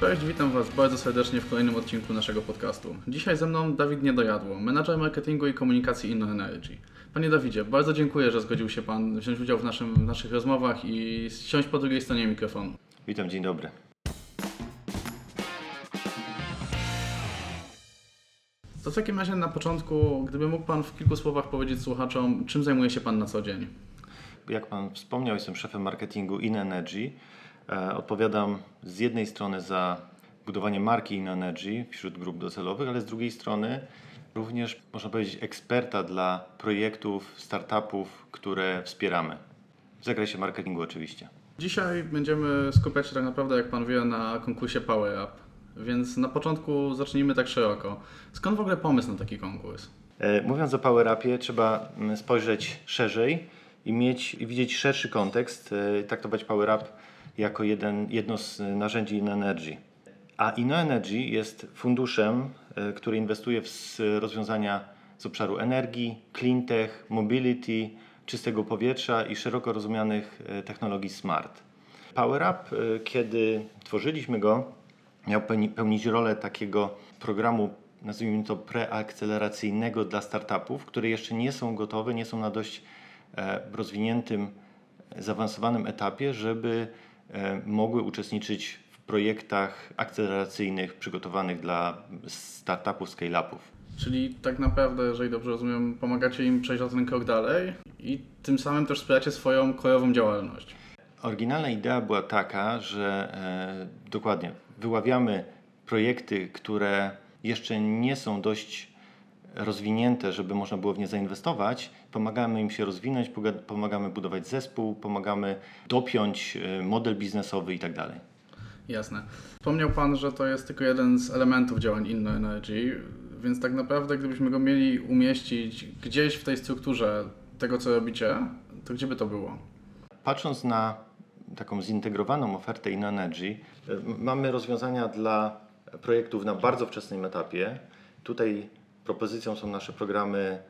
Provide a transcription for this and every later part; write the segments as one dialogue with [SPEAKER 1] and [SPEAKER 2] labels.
[SPEAKER 1] Cześć, witam Was bardzo serdecznie w kolejnym odcinku naszego podcastu. Dzisiaj ze mną Dawid Niedojadło, menadżer marketingu i komunikacji InnoEnergy. Panie Dawidzie, bardzo dziękuję, że zgodził się Pan wziąć udział w, naszym, w naszych rozmowach i siąść po drugiej stronie mikrofonu.
[SPEAKER 2] Witam, dzień dobry.
[SPEAKER 1] To w takim razie na początku, gdyby mógł Pan w kilku słowach powiedzieć słuchaczom, czym zajmuje się Pan na co dzień?
[SPEAKER 2] Jak Pan wspomniał, jestem szefem marketingu InEnergy. E, odpowiadam z jednej strony za budowanie marki InEnergy wśród grup docelowych, ale z drugiej strony również, można powiedzieć, eksperta dla projektów, startupów, które wspieramy. W zakresie marketingu oczywiście.
[SPEAKER 1] Dzisiaj będziemy skupiać się tak naprawdę, jak Pan wie, na konkursie Power Up. Więc na początku zacznijmy tak szeroko. Skąd w ogóle pomysł na taki konkurs?
[SPEAKER 2] E, mówiąc o Power Upie, trzeba mm, spojrzeć szerzej i mieć i widzieć szerszy kontekst, e, traktować Power Up jako jeden, jedno z narzędzi InEnergy. A InnoEnergy jest funduszem, e, który inwestuje w rozwiązania z obszaru energii, cleantech, mobility, czystego powietrza i szeroko rozumianych technologii smart. Power Up, kiedy tworzyliśmy go, miał pełnić rolę takiego programu, nazwijmy to preakceleracyjnego dla startupów, które jeszcze nie są gotowe, nie są na dość e, rozwiniętym, zaawansowanym etapie, żeby e, mogły uczestniczyć w projektach akceleracyjnych przygotowanych dla startupów, scale-upów.
[SPEAKER 1] Czyli tak naprawdę, jeżeli dobrze rozumiem, pomagacie im przejść o ten krok dalej i tym samym też wspieracie swoją krajową działalność.
[SPEAKER 2] Oryginalna idea była taka, że e, dokładnie wyławiamy projekty, które jeszcze nie są dość rozwinięte, żeby można było w nie zainwestować, pomagamy im się rozwinąć, pomagamy budować zespół, pomagamy dopiąć e, model biznesowy itd. Tak
[SPEAKER 1] Jasne. Wspomniał Pan, że to jest tylko jeden z elementów działań InnoEnergy, więc tak naprawdę gdybyśmy go mieli umieścić gdzieś w tej strukturze tego, co robicie, to gdzie by to było?
[SPEAKER 2] Patrząc na taką zintegrowaną ofertę InnoEnergy. Mamy rozwiązania dla projektów na bardzo wczesnym etapie. Tutaj propozycją są nasze programy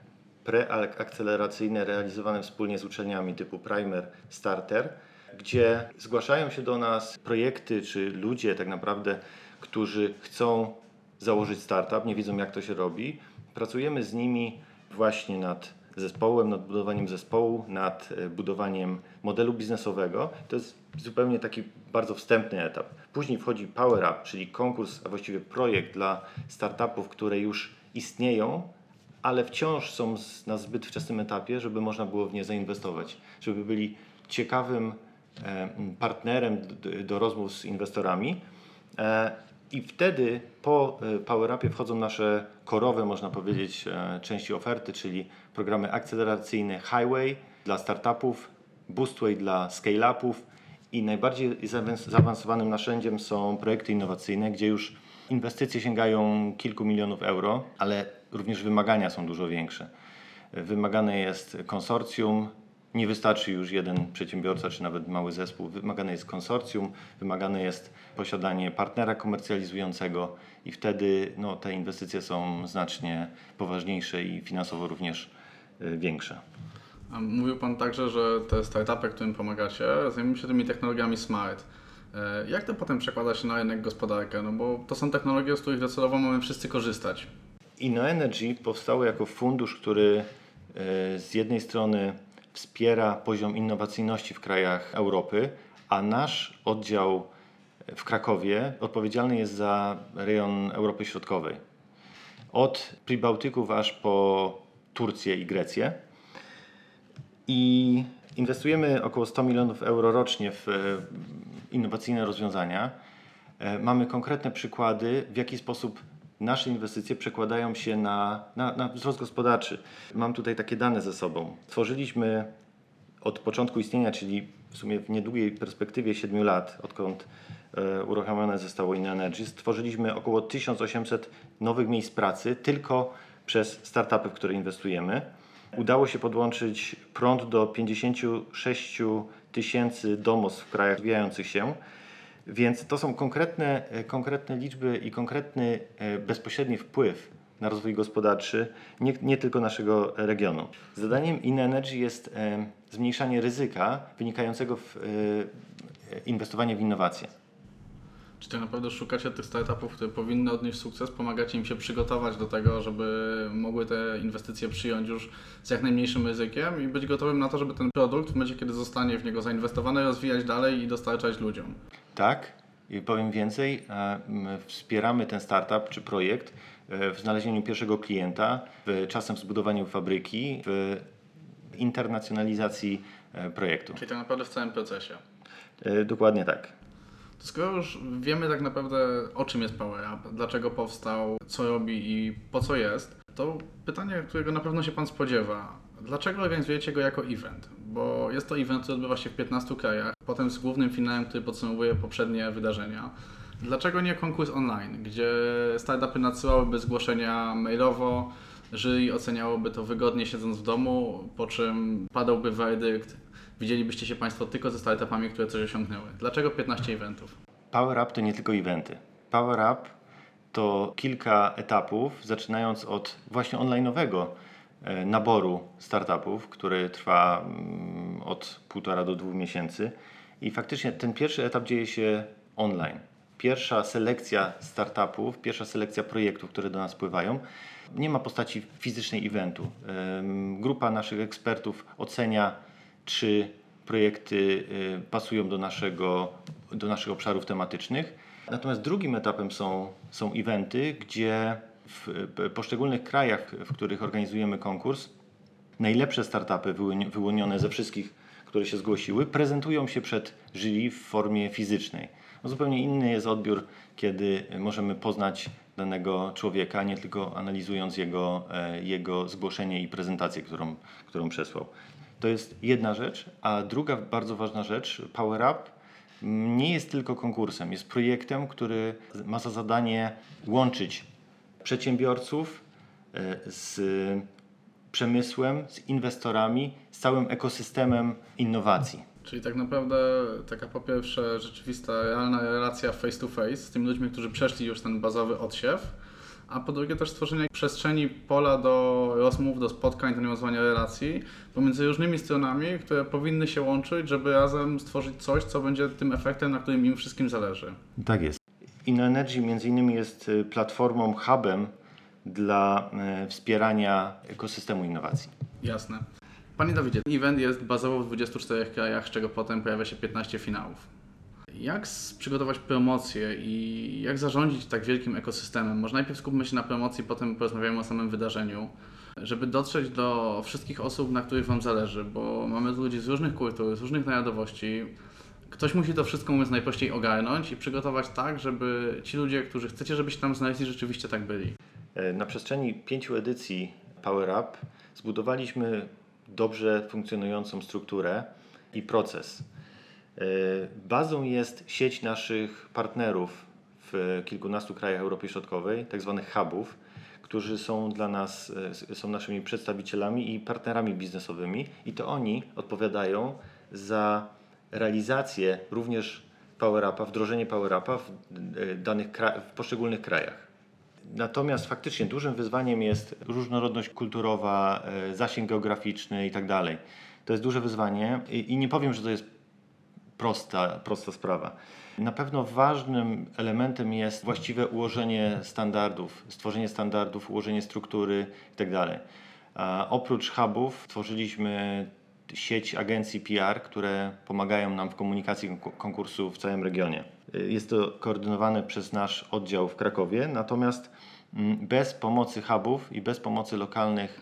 [SPEAKER 2] preakceleracyjne realizowane wspólnie z uczelniami typu Primer, Starter, gdzie zgłaszają się do nas projekty czy ludzie tak naprawdę, którzy chcą założyć startup, nie wiedzą jak to się robi. Pracujemy z nimi właśnie nad zespołem, nad budowaniem zespołu, nad e, budowaniem modelu biznesowego. To jest zupełnie taki bardzo wstępny etap. Później wchodzi Power Up, czyli konkurs, a właściwie projekt dla startupów, które już istnieją, ale wciąż są na zbyt wczesnym etapie, żeby można było w nie zainwestować, żeby byli ciekawym e, partnerem do rozmów z inwestorami. E, I wtedy po Power Upie wchodzą nasze korowe, można powiedzieć, części oferty, czyli programy akceleracyjne Highway dla startupów, Boostway dla scale-upów i najbardziej zaawansowanym narzędziem są projekty innowacyjne, gdzie już inwestycje sięgają kilku milionów euro, ale również wymagania są dużo większe. Wymagane jest konsorcjum, nie wystarczy już jeden przedsiębiorca czy nawet mały zespół. Wymagane jest konsorcjum, wymagane jest posiadanie partnera komercjalizującego i wtedy no, te inwestycje są znacznie poważniejsze i finansowo również Y, większe.
[SPEAKER 1] Mówił Pan także, że te startupy, którym pomagacie, zajmują się tymi technologiami smart. E, jak to potem przekłada się na rynek gospodarkę? No bo to są technologie, z których docelowo mamy wszyscy korzystać.
[SPEAKER 2] InnoEnergy powstało jako fundusz, który e, z jednej strony wspiera poziom innowacyjności w krajach Europy, a nasz oddział w Krakowie odpowiedzialny jest za rejon Europy Środkowej. Od Pribałtyków aż po Turcję i Grecję. I inwestujemy około 100 milionów euro rocznie w innowacyjne rozwiązania. E, mamy konkretne przykłady, w jaki sposób nasze inwestycje przekładają się na, na, na wzrost gospodarczy. Mam tutaj takie dane ze sobą. Tworzyliśmy od początku istnienia, czyli w sumie w niedługiej perspektywie 7 lat, odkąd e, uruchomione zostało InEnergy, stworzyliśmy około 1800 nowych miejsc pracy tylko przez startupy, w które inwestujemy. Udało się podłączyć prąd do 56 tysięcy domostw w krajach rozwijających się. Więc to są konkretne, konkretne liczby i konkretny e, bezpośredni wpływ na rozwój gospodarczy nie, nie tylko naszego regionu. Zadaniem InEnergy jest e, zmniejszanie ryzyka wynikającego w e, inwestowanie w innowacje.
[SPEAKER 1] Czy tak naprawdę szukacie tych startupów, które powinny odnieść sukces, pomagacie im się przygotować do tego, żeby mogły te inwestycje przyjąć już z jak najmniejszym ryzykiem i być gotowym na to, żeby ten produkt w momencie, kiedy zostanie w niego zainwestowany, rozwijać dalej i dostarczać ludziom?
[SPEAKER 2] Tak, i powiem więcej, e, wspieramy ten startup czy projekt e, w znalezieniu pierwszego klienta, w czasem w zbudowaniu fabryki, w internacjonalizacji e, projektu.
[SPEAKER 1] Czyli tak naprawdę w całym procesie.
[SPEAKER 2] Dokładnie tak.
[SPEAKER 1] To skoro już wiemy tak naprawdę o czym jest Power Up, dlaczego powstał, co robi i po co jest, to pytanie, którego na pewno się Pan spodziewa. Dlaczego organizujecie go jako event? Bo jest to event, który odbywa się w 15 krajach, potem z głównym finałem, który podsumowuje poprzednie wydarzenia. Dlaczego nie konkurs online, gdzie startupy nadsyłałyby zgłoszenia mailowo, jury oceniałoby to wygodnie siedząc w domu, po czym padałby werdykt, widzielibyście się Państwo tylko ze startupami, które coś osiągnęły. Dlaczego 15 eventów?
[SPEAKER 2] Power Up to nie tylko eventy. Power Up to kilka etapów, zaczynając od właśnie online'owego e, naboru startupów, który trwa mm, od półtora do dwóch miesięcy. I faktycznie ten pierwszy etap dzieje się online. Pierwsza selekcja startupów, pierwsza selekcja projektów, które do nas pływają, nie ma postaci fizycznej eventu. Grupa naszych ekspertów ocenia, czy projekty y, pasują do naszego, do naszych obszarów tematycznych. Natomiast drugim etapem są, są eventy, gdzie w poszczególnych krajach, w których organizujemy konkurs, najlepsze startupy wyłoni- wyłonione ze wszystkich, które się zgłosiły, prezentują się przed jury w formie fizycznej. No zupełnie inny jest odbiór, kiedy możemy poznać danego człowieka, nie tylko analizując jego, e, jego zgłoszenie i prezentację, którą, którą przesłał. To jest jedna rzecz, a druga bardzo ważna rzecz, Power Up nie jest tylko konkursem, jest projektem, który ma za zadanie łączyć przedsiębiorców e, z przemysłem, z inwestorami, z całym ekosystemem innowacji.
[SPEAKER 1] Czyli tak naprawdę taka po pierwsze rzeczywista, realna relacja face to face z tymi ludźmi, którzy przeszli już ten bazowy odsiew, a po drugie też stworzenie przestrzeni, pola do rozmów, do spotkań, do nawiązywania relacji pomiędzy różnymi stronami, które powinny się łączyć, żeby razem stworzyć coś, co będzie tym efektem, na którym im wszystkim zależy.
[SPEAKER 2] Tak jest. InnoEnergy między innymi jest y, platformą, hubem dla y, wspierania ekosystemu innowacji.
[SPEAKER 1] Jasne. Panie Dawidzie, event jest bazowo w 24 krajach, z czego potem pojawia się 15 finałów. Jak przygotować promocję i jak zarządzić tak wielkim ekosystemem? Może najpierw skupmy się na promocji, potem porozmawiamy o samym wydarzeniu, żeby dotrzeć do wszystkich osób, na których Wam zależy, bo mamy ludzi z różnych kultur, z różnych narodowości. Ktoś musi to wszystko, mówiąc najprościej, ogarnąć i przygotować tak, żeby ci ludzie, którzy chcecie, żeby się tam znaleźli, rzeczywiście tak byli.
[SPEAKER 2] E, Na przestrzeni pięciu edycji Power Up zbudowaliśmy dobrze funkcjonującą strukturę i proces. E, Bazą jest sieć naszych partnerów w kilkunastu krajach Europy Środkowej, tak zwanych hubów, którzy są dla nas, e, są naszymi przedstawicielami i partnerami biznesowymi i to oni odpowiadają za realizację również Power wdrożenie Power w e, danych w poszczególnych krajach. Natomiast faktycznie dużym wyzwaniem jest różnorodność kulturowa, zasięg geograficzny i tak dalej. To jest duże wyzwanie i nie powiem, że to jest prosta, prosta sprawa. Na pewno ważnym elementem jest właściwe ułożenie standardów, stworzenie standardów, ułożenie struktury itd. A Oprócz hubów tworzyliśmy sieć agencji PR, które pomagają nam w komunikacji konku- konkursu w całym regionie. Jest to koordynowane przez nasz oddział w Krakowie, natomiast mm, bez pomocy hubów i bez pomocy lokalnych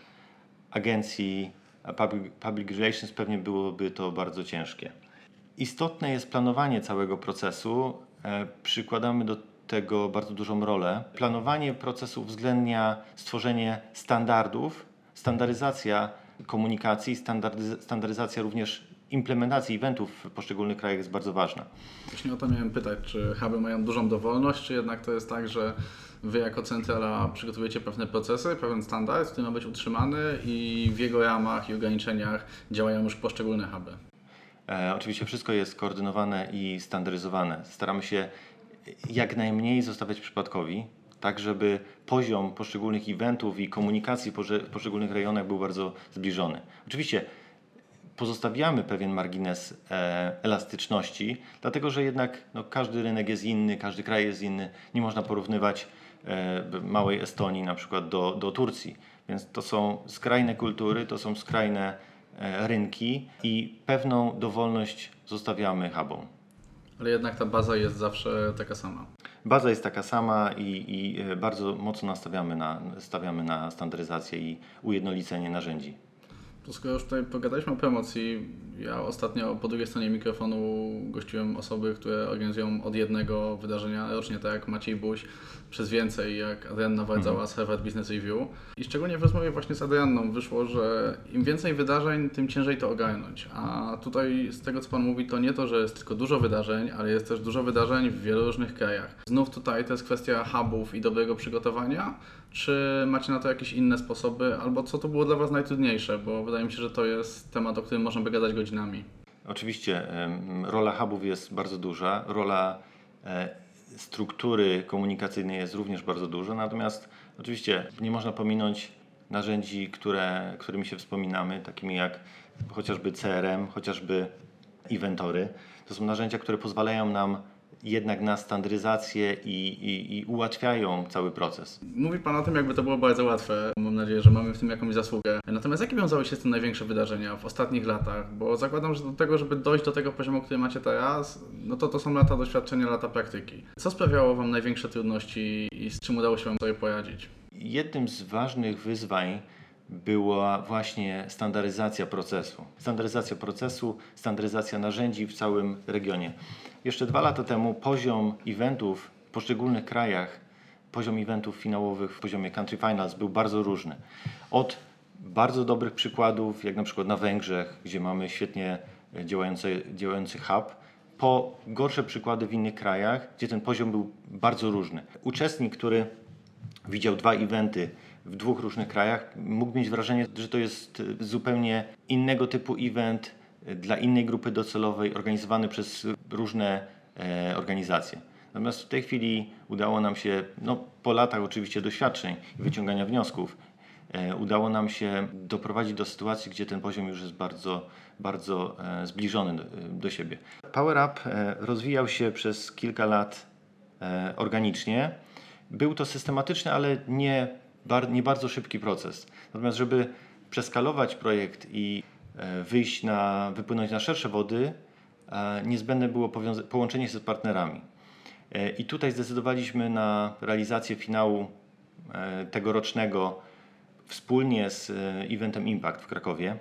[SPEAKER 2] agencji public, public relations pewnie byłoby to bardzo ciężkie. Istotne jest planowanie całego procesu. E, Przykładamy do tego bardzo dużą rolę. Planowanie procesu uwzględnia stworzenie standardów, standaryzacja komunikacji, standaryz- standaryzacja również implementacji eventów w poszczególnych krajach jest bardzo ważna.
[SPEAKER 1] Właśnie o to miałem pytać, czy huby mają dużą dowolność, czy jednak to jest tak, że Wy jako centrala przygotowujecie pewne procesy, pewien standard, który ma być utrzymany i w jego ramach i ograniczeniach działają już poszczególne huby.
[SPEAKER 2] E, oczywiście wszystko jest koordynowane i standaryzowane. Staramy się jak najmniej zostawiać przypadkowi, tak żeby poziom poszczególnych eventów i komunikacji w poszczególnych rejonach był bardzo zbliżony. Oczywiście pozostawiamy pewien margines e, elastyczności, dlatego że jednak no, każdy rynek jest inny, każdy kraj jest inny. Nie można porównywać e, małej Estonii na przykład do, do Turcji. Więc to są skrajne kultury, to są skrajne rynki i pewną dowolność zostawiamy hubom.
[SPEAKER 1] Ale jednak ta baza jest zawsze taka sama.
[SPEAKER 2] Baza jest taka sama i, i e, bardzo mocno nastawiamy na, stawiamy na standaryzację i ujednolicenie narzędzi.
[SPEAKER 1] To skoro już tutaj pogadaliśmy o promocji, ja ostatnio po drugiej stronie mikrofonu gościłem osoby, które organizują od jednego wydarzenia rocznie, tak jak Maciej Buś, przez więcej, jak Adrianna Wardzała z Harvard Business Review. I szczególnie w rozmowie właśnie z Adrianną wyszło, że im więcej wydarzeń, tym ciężej to ogarnąć. A tutaj z tego, co Pan mówi, to nie to, że jest tylko dużo wydarzeń, ale jest też dużo wydarzeń w wielu różnych krajach. Znów tutaj to jest kwestia hubów i dobrego przygotowania, czy macie na to jakieś inne sposoby, albo co to było dla Was najtrudniejsze, bo wydaje mi się, że to jest temat, o którym możemy gadać godzinami.
[SPEAKER 2] Oczywiście rola hubów jest bardzo duża, rola e, struktury komunikacyjnej jest również bardzo duża, natomiast oczywiście nie można pominąć narzędzi, które, którymi się wspominamy, takimi jak chociażby CRM, chociażby Inventory. To są narzędzia, które pozwalają nam jednak na standaryzację i, i, i ułatwiają cały proces.
[SPEAKER 1] Mówi Pan o tym, jakby to było bardzo łatwe. Mam nadzieję, że mamy w tym jakąś zasługę. Natomiast jakie wiązały się z tym największe wydarzenia w ostatnich latach? Bo zakładam, że do tego, żeby dojść do tego poziomu, który macie teraz, no to to są lata doświadczenia, lata praktyki. Co sprawiało Wam największe trudności i z czym udało się Wam sobie poradzić?
[SPEAKER 2] Jednym z ważnych wyzwań była właśnie standaryzacja procesu. Standaryzacja procesu, standaryzacja narzędzi w całym regionie. Jeszcze dwa lata temu poziom eventów w poszczególnych krajach, poziom eventów finałowych w poziomie country finals był bardzo różny. Od bardzo dobrych przykładów, jak na przykład na Węgrzech, gdzie mamy świetnie działający, działający hub, po gorsze przykłady w innych krajach, gdzie ten poziom był bardzo różny. Uczestnik, który widział dwa eventy w dwóch różnych krajach, mógł mieć wrażenie, że to jest e, zupełnie innego typu event e, dla innej grupy docelowej, organizowany przez różne e, organizacje. Natomiast w tej chwili udało nam się, no, po latach oczywiście doświadczeń i wyciągania wniosków, e, udało nam się doprowadzić do sytuacji, gdzie ten poziom już jest bardzo, bardzo e, zbliżony do, siebie. Power Up rozwijał się przez kilka lat organicznie. Był to systematyczny, ale nie, nie bardzo szybki proces. Natomiast, żeby przeskalować projekt i wyjść na, wypłynąć na szersze wody, e, niezbędne było połączenie się z partnerami. E, I tutaj zdecydowaliśmy na realizację finału e, tegorocznego wspólnie z e, eventem Impact w Krakowie.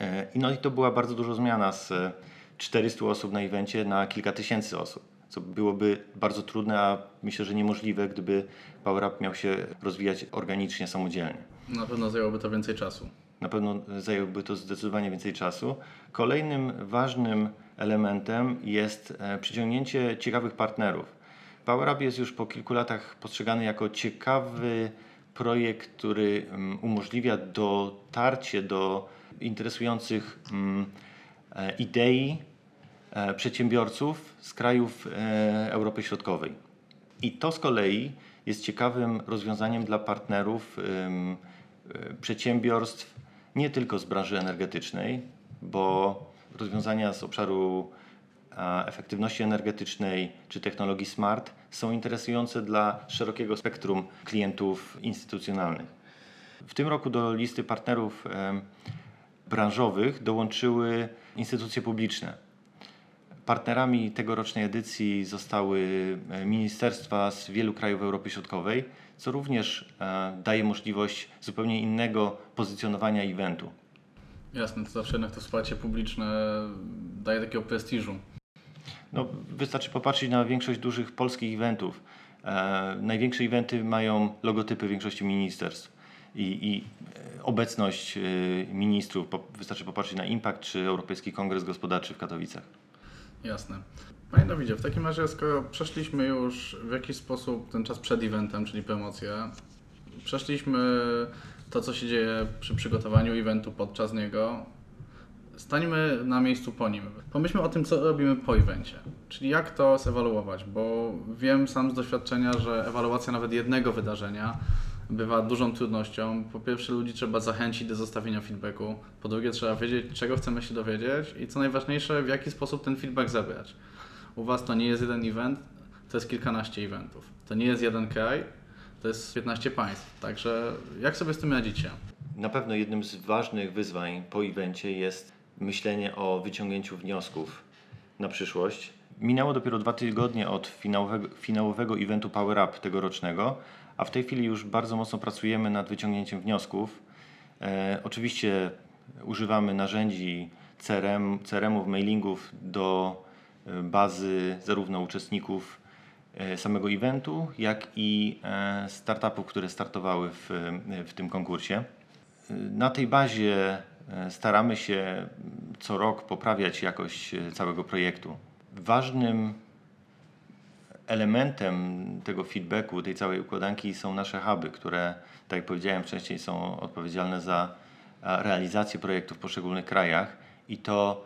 [SPEAKER 2] E, I no i to była bardzo duża zmiana z e, 400 osób na evencie na kilka tysięcy osób, co byłoby bardzo trudne, a myślę, że niemożliwe, gdyby Power Up miał się rozwijać organicznie, samodzielnie.
[SPEAKER 1] Na pewno zajęłoby to więcej czasu.
[SPEAKER 2] Na pewno zajęłoby to zdecydowanie więcej czasu. Kolejnym ważnym elementem jest e, przyciągnięcie ciekawych partnerów. Power Up jest już po kilku latach postrzegany jako ciekawy projekt, który mm, umożliwia dotarcie do interesujących mm, e, idei e, przedsiębiorców z krajów Europy Środkowej. I to z kolei jest ciekawym rozwiązaniem dla partnerów przedsiębiorstw nie tylko z branży energetycznej, bo rozwiązania z obszaru efektywności energetycznej czy technologii smart są interesujące dla szerokiego spektrum klientów instytucjonalnych. W tym roku do listy partnerów branżowych dołączyły instytucje publiczne. Partnerami tegorocznej edycji zostały ministerstwa z wielu krajów Europy Środkowej, co również e, daje możliwość zupełnie innego pozycjonowania eventu.
[SPEAKER 1] Jasne, to zawsze jednak to wsparcie publiczne daje takiego prestiżu.
[SPEAKER 2] No, wystarczy popatrzeć na większość dużych polskich eventów. E, największe eventy mają logotypy większości ministerstw i, i e, obecność e, ministrów. Wystarczy popatrzeć na Impact czy Europejski Kongres Gospodarczy w Katowicach.
[SPEAKER 1] Jasne. Panie Dawidzie, w takim razie, skoro przeszliśmy już w jakiś sposób ten czas przed eventem, czyli promocję, przeszliśmy to, co się dzieje przy przygotowaniu eventu podczas niego, stańmy na miejscu po nim. Pomyślmy o tym, co robimy po evencie, czyli jak to zewaluować, bo wiem sam z doświadczenia, że ewaluacja nawet jednego wydarzenia bywa dużą trudnością. Po pierwsze, ludzi trzeba zachęcić do zostawienia feedbacku. Po drugie, trzeba wiedzieć, czego chcemy się dowiedzieć i co najważniejsze, w jaki sposób ten feedback zebrać. U Was to nie jest jeden event, to jest kilkanaście eventów. To nie jest jeden kraj, to jest 15 państw. Także jak sobie z tym radzicie?
[SPEAKER 2] Na pewno jednym z ważnych wyzwań po evencie jest myślenie o wyciągnięciu wniosków na przyszłość. Minęło dopiero dwa tygodnie od finałowego, finałowego eventu Power Up tegorocznego, a w tej chwili już bardzo mocno pracujemy nad wyciągnięciem wniosków. E, oczywiście używamy narzędzi CRM, CRM-ów, mailingów do bazy zarówno uczestników e, samego eventu, jak i e, startupów, które startowały w, w tym konkursie. Na tej bazie e, staramy się co rok poprawiać jakość e, całego projektu. Ważnym elementem tego feedbacku, tej całej układanki są nasze huby, które, tak jak powiedziałem wcześniej, są odpowiedzialne za realizację projektów w poszczególnych krajach i to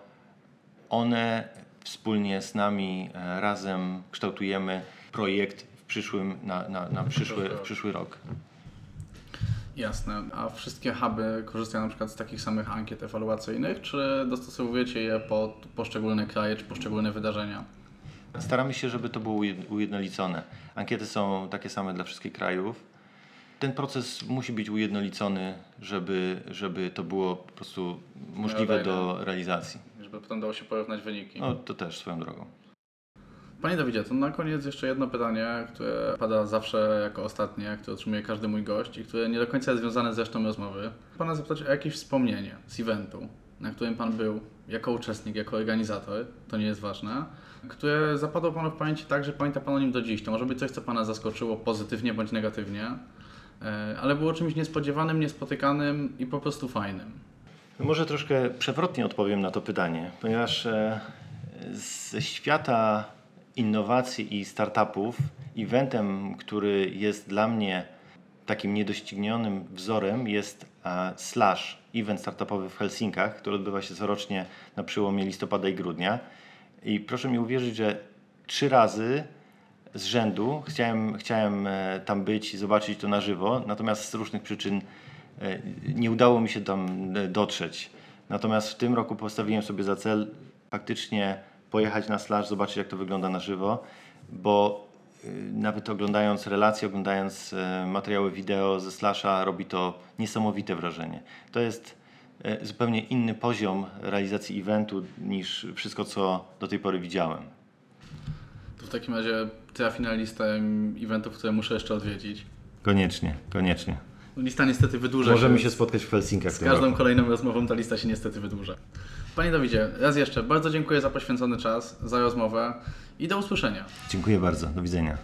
[SPEAKER 2] one wspólnie z nami e, razem kształtujemy projekt w przyszłym, na, na, na przyszły, w przyszły rok.
[SPEAKER 1] Jasne. A wszystkie huby korzystają na przykład z takich samych ankiet ewaluacyjnych, czy dostosowujecie je pod poszczególne kraje czy poszczególne wydarzenia?
[SPEAKER 2] Staramy się, żeby to było ujed- ujednolicone. Ankiety są takie same dla wszystkich krajów. Ten proces musi być ujednolicony, żeby, żeby to było po prostu możliwe do realizacji.
[SPEAKER 1] Żeby potem dało się porównać wyniki.
[SPEAKER 2] No to też swoją drogą.
[SPEAKER 1] Panie Dawidzie, to na koniec jeszcze jedno pytanie, które pada zawsze jako ostatnie, które otrzymuje każdy mój gość i które nie do końca jest związane z resztą rozmowy. Pana zapytać o jakieś wspomnienie z eventu, na którym Pan był jako uczestnik, jako organizator, to nie jest ważne, które zapadło Panu w pamięci tak, że pamięta Pan o nim do dziś. To może być coś, co Pana zaskoczyło pozytywnie bądź negatywnie, e, ale było czymś niespodziewanym, niespotykanym i po prostu fajnym.
[SPEAKER 2] Może troszkę przewrotnie odpowiem na to pytanie, ponieważ ze świata innowacji i startupów eventem, który jest dla mnie takim niedoścignionym wzorem jest e, Slash, event startupowy w Helsinkach, który odbywa się corocznie na przełomie listopada i grudnia. I proszę mi uwierzyć, że trzy razy z rzędu chciałem, chciałem e, tam być i zobaczyć to na żywo, natomiast z różnych przyczyn nie udało mi się tam e, dotrzeć. Natomiast w tym roku postawiłem sobie za cel faktycznie pojechać na Slash, zobaczyć jak to wygląda na żywo, bo y, nawet oglądając relacje, oglądając e, materiały wideo ze Slasha robi to niesamowite wrażenie. To jest e, zupełnie inny poziom realizacji eventu niż wszystko, co do tej pory widziałem.
[SPEAKER 1] To w takim razie trafi na listę eventów, które muszę jeszcze odwiedzić.
[SPEAKER 2] Koniecznie, koniecznie.
[SPEAKER 1] Lista niestety wydłuża
[SPEAKER 2] Możemy
[SPEAKER 1] się.
[SPEAKER 2] się spotkać w Helsinkach.
[SPEAKER 1] Z każdą
[SPEAKER 2] roku.
[SPEAKER 1] kolejną rozmową ta lista się niestety wydłuża. Panie Dawidzie, raz jeszcze bardzo dziękuję za poświęcony czas, za rozmowę i do usłyszenia.
[SPEAKER 2] Dziękuję bardzo. Do widzenia.